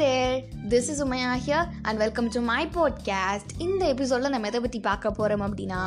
there. This is Umaiya here and welcome to my podcast இந்த எபிசோடில் நம்ம எதை பற்றி பார்க்க போகிறோம் அப்படின்னா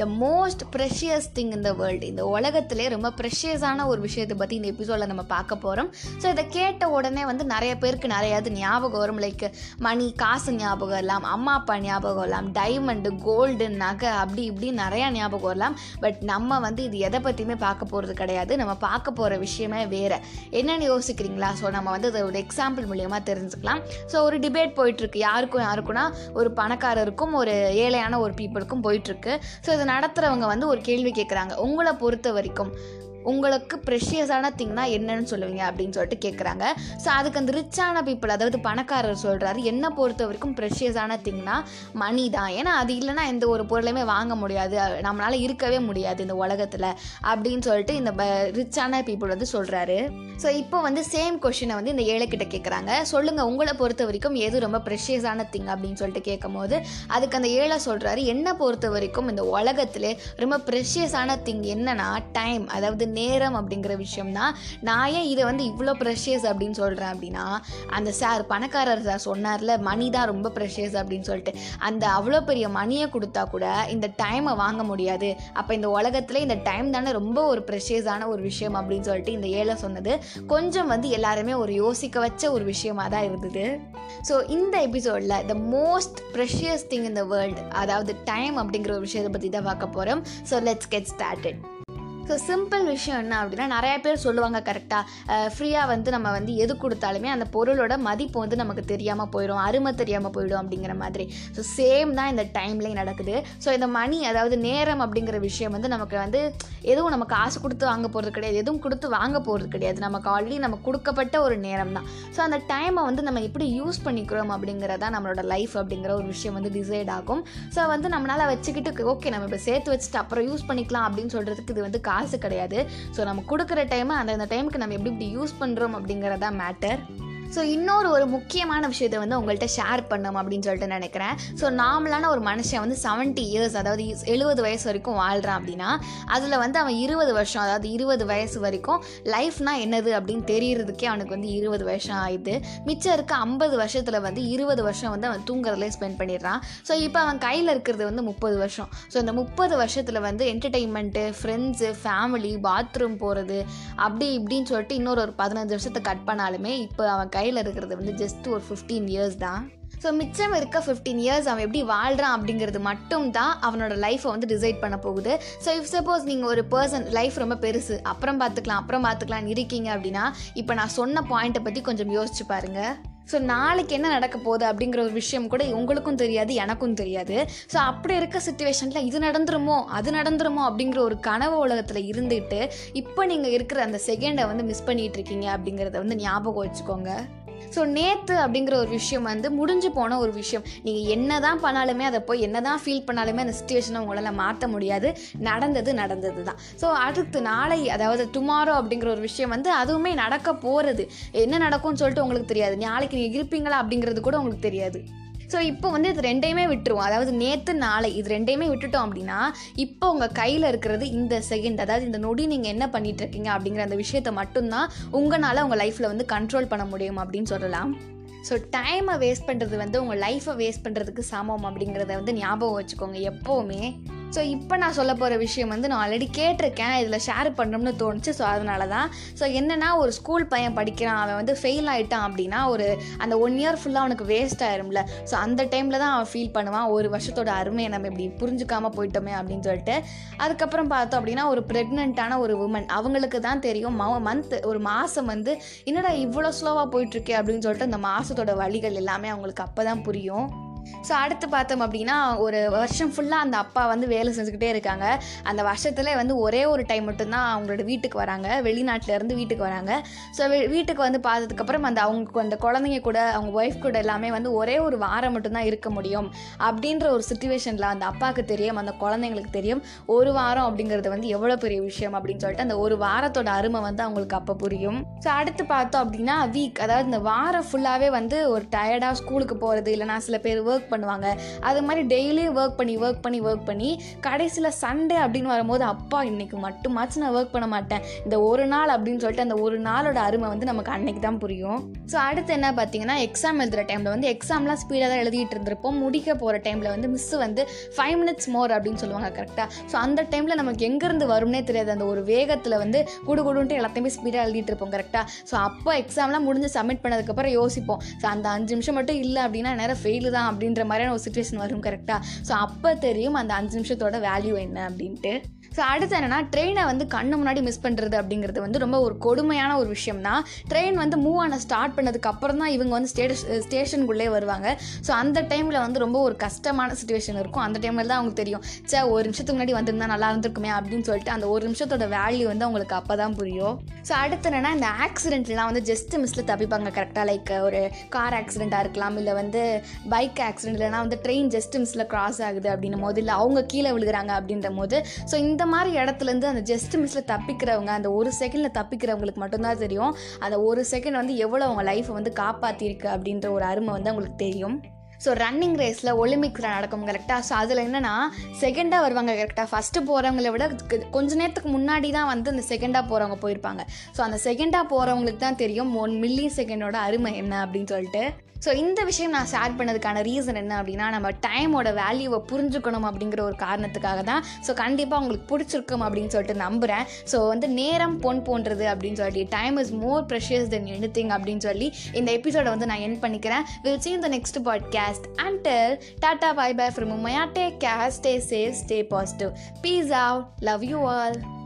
த மோஸ்ட் ப்ரெஷியஸ் திங் இந்த வேர்ல்டு இந்த உலகத்திலே ரொம்ப ப்ரெஷியஸான ஒரு விஷயத்தை பற்றி இந்த எபிசோடில் நம்ம பார்க்க போகிறோம் ஸோ இதை கேட்ட உடனே வந்து நிறைய பேருக்கு நிறையாது ஞாபகம் வரும். லைக் மணி காசு ஞாபகம் வரலாம் அம்மா அப்பா ஞாபகம் வரலாம் டைமண்டு கோல்டு நகை அப்படி இப்படி நிறையா ஞாபகம் வரலாம். பட் நம்ம வந்து இது எதை பற்றியுமே பார்க்க போகிறது கிடையாது. நம்ம பார்க்க போகிற விஷயமே வேறு. என்னென்னு யோசிக்கிறீங்களா? ஸோ நம்ம வந்து அதை ஒரு எக்ஸாம்பிள் மூலியமாக தெரிஞ்சுக்கலாம். ஸோ ஒரு டிபேட் போயிட்டுருக்கு. யாருக்கும் யாருக்குன்னா ஒரு பணக்காரருக்கும் ஒரு ஏழையான ஒரு பீப்புளுக்கும் போயிட்டுருக்கு. ஸோ இதை நடத்துகிறவங்க வந்து ஒரு கேள்வி கேட்குறாங்க உங்களை பொறுத்த வரைக்கும் உங்களுக்கு ப்ரெஷியஸான திங்னா என்னன்னு சொல்லுவீங்க அப்படின்னு சொல்லிட்டு கேட்குறாங்க ஸோ அதுக்கு அந்த ரிச்சான பீப்புள் அதாவது பணக்காரர் சொல்கிறாரு என்னை பொறுத்த வரைக்கும் ப்ரெஷியஸான திங்னா மணி தான். ஏன்னா அது இல்லைன்னா எந்த ஒரு பொருளையுமே வாங்க முடியாது. நம்மளால் இருக்கவே முடியாது இந்த உலகத்தில் அப்படின்னு சொல்லிட்டு இந்த ரிச்சான பீப்புள் வந்து சொல்கிறாரு ஸோ இப்போ வந்து சேம் கொஷினை வந்து இந்த ஏழைக்கிட்ட கேட்குறாங்க சொல்லுங்கள் உங்களை பொறுத்த வரைக்கும் எது ரொம்ப ப்ரெஷியஸான திங் அப்படின்னு சொல்லிட்டு கேட்கும்போது அதுக்கு அந்த ஏழை சொல்கிறாரு என்னை பொறுத்த வரைக்கும் இந்த உலகத்திலே ரொம்ப ப்ரெஷியஸான திங் என்னன்னா டைம் அதாவது நேரம் அப்படிங்கிற விஷயம் தான் நான் ஏன் இதை வந்து இவ்வளோ ப்ரெஷியஸ் அப்படின்னு சொல்கிறேன் அப்படின்னா அந்த சார் பணக்காரர் சார் சொன்னார்ல மணி தான் ரொம்ப ப்ரெஷியஸ் அப்படின்னு சொல்லிட்டு. அந்த அவ்வளோ பெரிய மணியை கொடுத்தா கூட இந்த டைமை வாங்க முடியாது. அப்போ இந்த உலகத்தில் இந்த டைம் தானே ரொம்ப ஒரு ப்ரெஷியஸான ஒரு விஷயம் அப்படின்னு சொல்லிட்டு இந்த ஏழை சொன்னது கொஞ்சம் வந்து எல்லாருமே ஒரு யோசிக்க வச்ச ஒரு விஷயமா தான் இருந்தது. ஸோ இந்த எபிசோடில் the most precious thing in the world அதாவது டைம் அப்படிங்கிற ஒரு விஷயத்தை பற்றி தான் பார்க்க போகிறோம் so let's get started so simple விஷயம் என்ன அப்படின்னா நிறைய பேர் சொல்லுவாங்க கரெக்டாக ஃப்ரீயாக வந்து நம்ம வந்து எது கொடுத்தாலுமே அந்த பொருளோட மதிப்பு வந்து நமக்கு தெரியாமல் போயிடும் அருமை தெரியாமல் போயிடும் அப்படிங்கிற மாதிரி. ஸோ சேம் தான் இந்த டைம்லேயும் நடக்குது. ஸோ இந்த மணி அதாவது நேரம் அப்படிங்கிற விஷயம் வந்து நமக்கு வந்து எதுவும் நம்ம காசு கொடுத்து வாங்க போகிறது கிடையாது எதுவும் கொடுத்து வாங்க போகிறது கிடையாது. நமக்கு ஆல்ரெடி நமக்கு கொடுக்கப்பட்ட ஒரு நேரம் தான். ஸோ அந்த டைமை வந்து நம்ம எப்படி யூஸ் பண்ணிக்கிறோம் அப்படிங்கிறதான் நம்மளோட லைஃப் அப்படிங்கிற ஒரு விஷயம் வந்து டிசைட் ஆகும். ஸோ வந்து நம்மளால் வச்சுக்கிட்டு ஓகே நம்ம இப்போ சேர்த்து வச்சுட்டு அப்புறம் யூஸ் பண்ணிக்கலாம் அப்படின்னு சொல்கிறதுக்கு இது வந்து கா காசு கிடையாது. ஸோ நம்ம கொடுக்குற டைமை அந்த டைமுக்கு நம்ம எப்படி இப்படி யூஸ் பண்ணுறோம் அப்படிங்கிறதா மேட்டர் ஸோ இன்னொரு ஒரு முக்கியமான விஷயத்தை வந்து உங்கள்கிட்ட ஷேர் பண்ணும் அப்படின்னு சொல்லிட்டு நினைக்கிறேன். ஸோ நார்மலான ஒரு மனுஷன் வந்து செவன்ட்டி இயர்ஸ் அதாவது எழுபது வயசு வரைக்கும் வாழ்கிறான் அப்படின்னா அதில் வந்து அவன் இருபது வருஷம் அதாவது இருபது வயசு வரைக்கும் லைஃப்னா என்னது அப்படின்னு தெரியறதுக்கே அவனுக்கு வந்து இருபது வருஷம் ஆயிடுது. மிச்சம் இருக்க ஐம்பது வருஷத்தில் வந்து இருபது வருஷம் வந்து அவன் தூங்குறதுலேயே ஸ்பெண்ட் பண்ணிடுறான். ஸோ இப்போ அவன் கையில் இருக்கிறது வந்து முப்பது வருஷம். ஸோ இந்த முப்பது வருஷத்தில் வந்து என்டர்டெயின்மெண்ட்டு ஃப்ரெண்ட்ஸு ஃபேமிலி பாத்ரூம் போகிறது அப்படி இப்படின்னு சொல்லிட்டு இன்னொரு ஒரு பதினஞ்சு வருஷத்தை கட் பண்ணாலுமே இப்போ அவன் கையில் இருக்கிறது வந்து ஜஸ்ட் ஒரு ஃபிஃப்டீன் இயர்ஸ் தான். ஸோ மிச்சம் இருக்க ஃபிஃப்டீன் இயர்ஸ் அவன் எப்படி வாழ்கிறான் அப்படிங்கிறது மட்டும் தான் அவனோட லைஃப்பை வந்து டிசைட் பண்ண போகுது. ஸோ இஃப் சப்போஸ் நீங்கள் ஒரு பர்சன் லைஃப் ரொம்ப பெருசு. அப்புறம் பார்த்துக்கலாம் அப்புறம் பார்த்துக்கலாம்னு இருக்கீங்க அப்படின்னா இப்போ நான் சொன்ன பாயிண்ட்டை பற்றி கொஞ்சம் யோசிச்சு பாருங்கள் ஸோ நாளைக்கு என்ன நடக்க போகுது அப்படிங்கிற ஒரு விஷயம் கூட உங்களுக்கும் தெரியாது எனக்கும் தெரியாது. ஸோ அப்படி இருக்க சுச்சுவேஷனில் இது நடந்துருமோ அது நடந்துருமோ அப்படிங்கிற ஒரு கனவு உலகத்தில் இருந்துட்டு இப்போ நீங்கள் இருக்கிற அந்த செகண்டை வந்து மிஸ் பண்ணிகிட்டு இருக்கீங்க அப்படிங்கிறத வந்து ஞாபகம் வச்சுக்கோங்க. ஸோ நேற்று அப்படிங்கிற ஒரு விஷயம் வந்து முடிஞ்சு போன ஒரு விஷயம். நீங்கள் என்ன தான் பண்ணாலுமே அதை போய் என்ன தான் ஃபீல் பண்ணாலுமே அந்த சுச்சுவேஷனை உங்களால் மாற்ற முடியாது. நடந்தது நடந்தது தான் ஸோ அடுத்து நாளை அதாவது டுமாரோ அப்படிங்கிற ஒரு விஷயம் வந்து அதுவுமே நடக்க போகிறது என்ன நடக்கும்னு சொல்லிட்டு உங்களுக்கு தெரியாது. நாளைக்கு நீங்கள் இருப்பீங்களா அப்படிங்கிறது கூட உங்களுக்கு தெரியாது. ஸோ இப்போ வந்து இது ரெண்டையுமே விட்டுருவோம். அதாவது நேற்று நாளை இது ரெண்டையுமே விட்டுட்டோம் அப்படின்னா இப்போ உங்கள் கையில் இருக்கிறது இந்த செகண்ட் அதாவது இந்த நொடி நீங்கள் என்ன பண்ணிட்டு இருக்கீங்க அப்படிங்கிற அந்த விஷயத்தை மட்டும்தான் உங்களால் உங்கள் லைஃப்பில் வந்து கண்ட்ரோல் பண்ண முடியும் அப்படின்னு சொல்லலாம். ஸோ டைமை வேஸ்ட் பண்ணுறது வந்து உங்கள் லைஃப்பை வேஸ்ட் பண்ணுறதுக்கு சமம் அப்படிங்கிறத வந்து ஞாபகம் வச்சுக்கோங்க எப்போவுமே. ஸோ இப்போ நான் சொல்ல போகிற விஷயம் வந்து நான் ஆல்ரெடி கேட்டிருக்கேன். இதில் ஷேர் பண்ணணும்னு தோணுச்சு. ஸோ அதனால தான் ஸோ என்னென்னா ஒரு ஸ்கூல் பையன் படிக்கிறான். அவன் வந்து ஃபெயில் ஆகிட்டான் அப்படின்னா ஒரு அந்த ஒன் இயர் ஃபுல்லாக அவனுக்கு வேஸ்ட் ஆயிரும்ல. ஸோ அந்த டைமில் தான் அவன் ஃபீல் பண்ணுவான். ஒரு வருஷத்தோட அருமையை நம்ம இப்படி புரிஞ்சுக்காமல் போயிட்டோமே அப்படின்னு சொல்லிட்டு. அதுக்கப்புறம் பார்த்தோம் அப்படின்னா ஒரு ப்ரெக்னென்ட்டான ஒரு உமன் அவங்களுக்கு தான் தெரியும். மந்த் ஒரு மாதம் வந்து என்னடா இவ்வளோ ஸ்லோவாக போயிட்டுருக்கே? அப்படின்னு சொல்லிட்டு அந்த மாதத்தோட வழிகள் எல்லாமே அவங்களுக்கு அப்போ தான் புரியும். ஸோ அடுத்து பார்த்தோம் அப்படின்னா ஒரு வருஷம் ஃபுல்லாக அந்த அப்பா வந்து வேலை செஞ்சுக்கிட்டே இருக்காங்க. அந்த வருஷத்துல வந்து ஒரே ஒரு டைம் மட்டும்தான் அவங்களோட வீட்டுக்கு வராங்க. வெளிநாட்டிலேருந்து வீட்டுக்கு வராங்க. ஸோ வீட்டுக்கு வந்து பார்த்ததுக்கப்புறம் அந்த அவங்க அந்த குழந்தைங்க கூட அவங்க ஒய்ஃப் கூட எல்லாமே வந்து ஒரே ஒரு வாரம் மட்டும்தான் இருக்க முடியும். அப்படின்ற ஒரு சுச்சுவேஷனில் அந்த அப்பாவுக்கு தெரியும் அந்த குழந்தைங்களுக்கு தெரியும். ஒரு வாரம் அப்படிங்கிறது வந்து எவ்வளோ பெரிய விஷயம் அப்படின்னு சொல்லிட்டு அந்த ஒரு வாரத்தோட அருமை வந்து அவங்களுக்கு அப்போ புரியும். ஸோ அடுத்து பார்த்தோம் அப்படின்னா வீக் அதாவது இந்த வாரம் ஃபுல்லாகவே வந்து ஒரு டயர்டாக ஸ்கூலுக்கு போகிறது இல்லைனா சில பேர் ஒர்க் ஒர்க் பண்ணுவாங்க. அது மாதிரி டெய்லியும் ஒர்க் பண்ணி ஒர்க் பண்ணி ஒர்க் பண்ணி கடைசியில் சண்டே அப்படின்னு வரும்போது அப்பா இன்றைக்கி மட்டுமாச்சும் நான் ஒர்க் பண்ண மாட்டேன். இந்த ஒரு நாள் அப்படின்னு சொல்லிட்டு அந்த ஒரு நாளோட அருமை வந்து நமக்கு அன்னைக்கு தான் புரியும். ஸோ அடுத்து என்ன பார்த்தீங்கன்னா எக்ஸாம் எழுதுகிற டைமில் வந்து எக்ஸாம்லாம் ஸ்பீடாக தான் எழுதிட்டு இருந்திருப்போம். முடிக்க போகிற டைமில் வந்து மிஸ் வந்து ஃபைவ் மினிட்ஸ் மோர் அப்படின்னு சொல்லுவாங்க கரெக்டாக ஸோ அந்த டைமில் நமக்கு எங்கேருந்து வரும்னே தெரியாது. அந்த ஒரு வேகத்தில் வந்து குடு குடுன்ட்டு எல்லாத்தையுமே ஸ்பீடாக எழுதிட்டு இருப்போம் கரெக்டாக ஸோ அப்போ எக்ஸாம்லாம் முடிஞ்சு சப்மிட் பண்ணதுக்கப்புறம் யோசிப்போம். ஸோ அந்த அஞ்சு நிமிஷம் மட்டும் இல்லை அப்படின்னா நேரம் ஃபெயிலு தான் அப்படின்ற மாதிரியான ஒரு சுச்சுவேஷன் வரும் கரெக்டாக ஸோ அப்போ தெரியும் அந்த அஞ்சு நிமிஷத்தோட வேல்யூ என்ன அப்படின்ட்டு. ஸோ அடுத்து என்னென்னா ட்ரெயினை வந்து கண்ணு முன்னாடி மிஸ் பண்ணுறது அப்படிங்கிறது வந்து ரொம்ப ஒரு கொடுமையான ஒரு விஷயம் தான் ட்ரெயின் வந்து மூவ் ஆன ஸ்டார்ட் பண்ணதுக்கு அப்புறம் தான் இவங்க வந்து ஸ்டேஷ் ஸ்டேஷனுக்குள்ளே வருவாங்க. ஸோ அந்த டைமில் வந்து ரொம்ப ஒரு கஷ்டமான சுச்சுவேஷன் இருக்கும். அந்த டைமில் தான் அவங்களுக்கு தெரியும் சே ஒரு நிமிஷத்துக்கு முன்னாடி வந்திருந்தா நல்லா இருந்திருக்குமே அப்படின்னு சொல்லிட்டு அந்த ஒரு நிமிஷத்தோட வேல்யூ வந்து அவங்களுக்கு அப்போ தான் புரியும். ஸோ அடுத்து என்னென்னா இந்த ஆக்சிடென்ட்லாம் வந்து ஜஸ்ட் மிஸ்ஸில் தப்பிப்பாங்க கரெக்டாக லைக் ஒரு கார் ஆக்சிடெண்ட்டாக இருக்கலாம் இல்லை வந்து பைக் ஆக்சிடென்ட் இல்லைனா வந்து ட்ரெயின் ஜஸ்ட் மிஸ்ஸில் கிராஸ் ஆகுது அப்படின்னும் போது இல்லை அவங்க கீழே விழுகிறாங்க அப்படின்ற போது ஸோ இந்த மாதிரி இடத்துலேருந்து அந்த ஜஸ்ட் மிஸ்ஸில் தப்பிக்கிறவங்க அந்த ஒரு செகண்டில் தப்பிக்கிறவங்களுக்கு மட்டும்தான் தெரியும். அந்த ஒரு செகண்ட் வந்து எவ்வளோ அவங்க லைஃப்பை வந்து காப்பாற்றிருக்கு அப்படின்ற ஒரு அருமை வந்து அவங்களுக்கு தெரியும். ஸோ ரன்னிங் ரேஸில் ஒலிம்பிக்ஸில் நடக்கும் கரெக்டாக ஸோ அதில் என்னென்னா செகண்டாக வருவாங்க கரெக்டாக ஃபஸ்ட்டு போகிறவங்கள விட கொஞ்ச நேரத்துக்கு முன்னாடி தான் வந்து அந்த செகண்டாக போகிறவங்க போயிருப்பாங்க. ஸோ அந்த செகண்டாக போகிறவங்களுக்கு தான் தெரியும் ஒன் மில்லி செகண்டோட அருமை என்ன அப்படின்னு சொல்லிட்டு. ஸோ இந்த விஷயம் நான் ஷேர் பண்ணதுக்கான ரீசன் என்ன அப்படின்னா நம்ம டைமோட வேல்யூவை புரிஞ்சுக்கணும் அப்படிங்கிற ஒரு காரணத்துக்காக தான். ஸோ கண்டிப்பாக உங்களுக்கு பிடிச்சிருக்கும் அப்படின்னு சொல்லிட்டு நம்புகிறேன் ஸோ வந்து நேரம் பொன் போன்றது அப்படின்னு சொல்லி time is more precious than any thing அப்படின்னு சொல்லி இந்த எபிசோடை வந்து நான் என் பண்ணிக்கிறேன். Will see in the next podcast until tata bye bye from from take care stay safe stay positive peace of love you all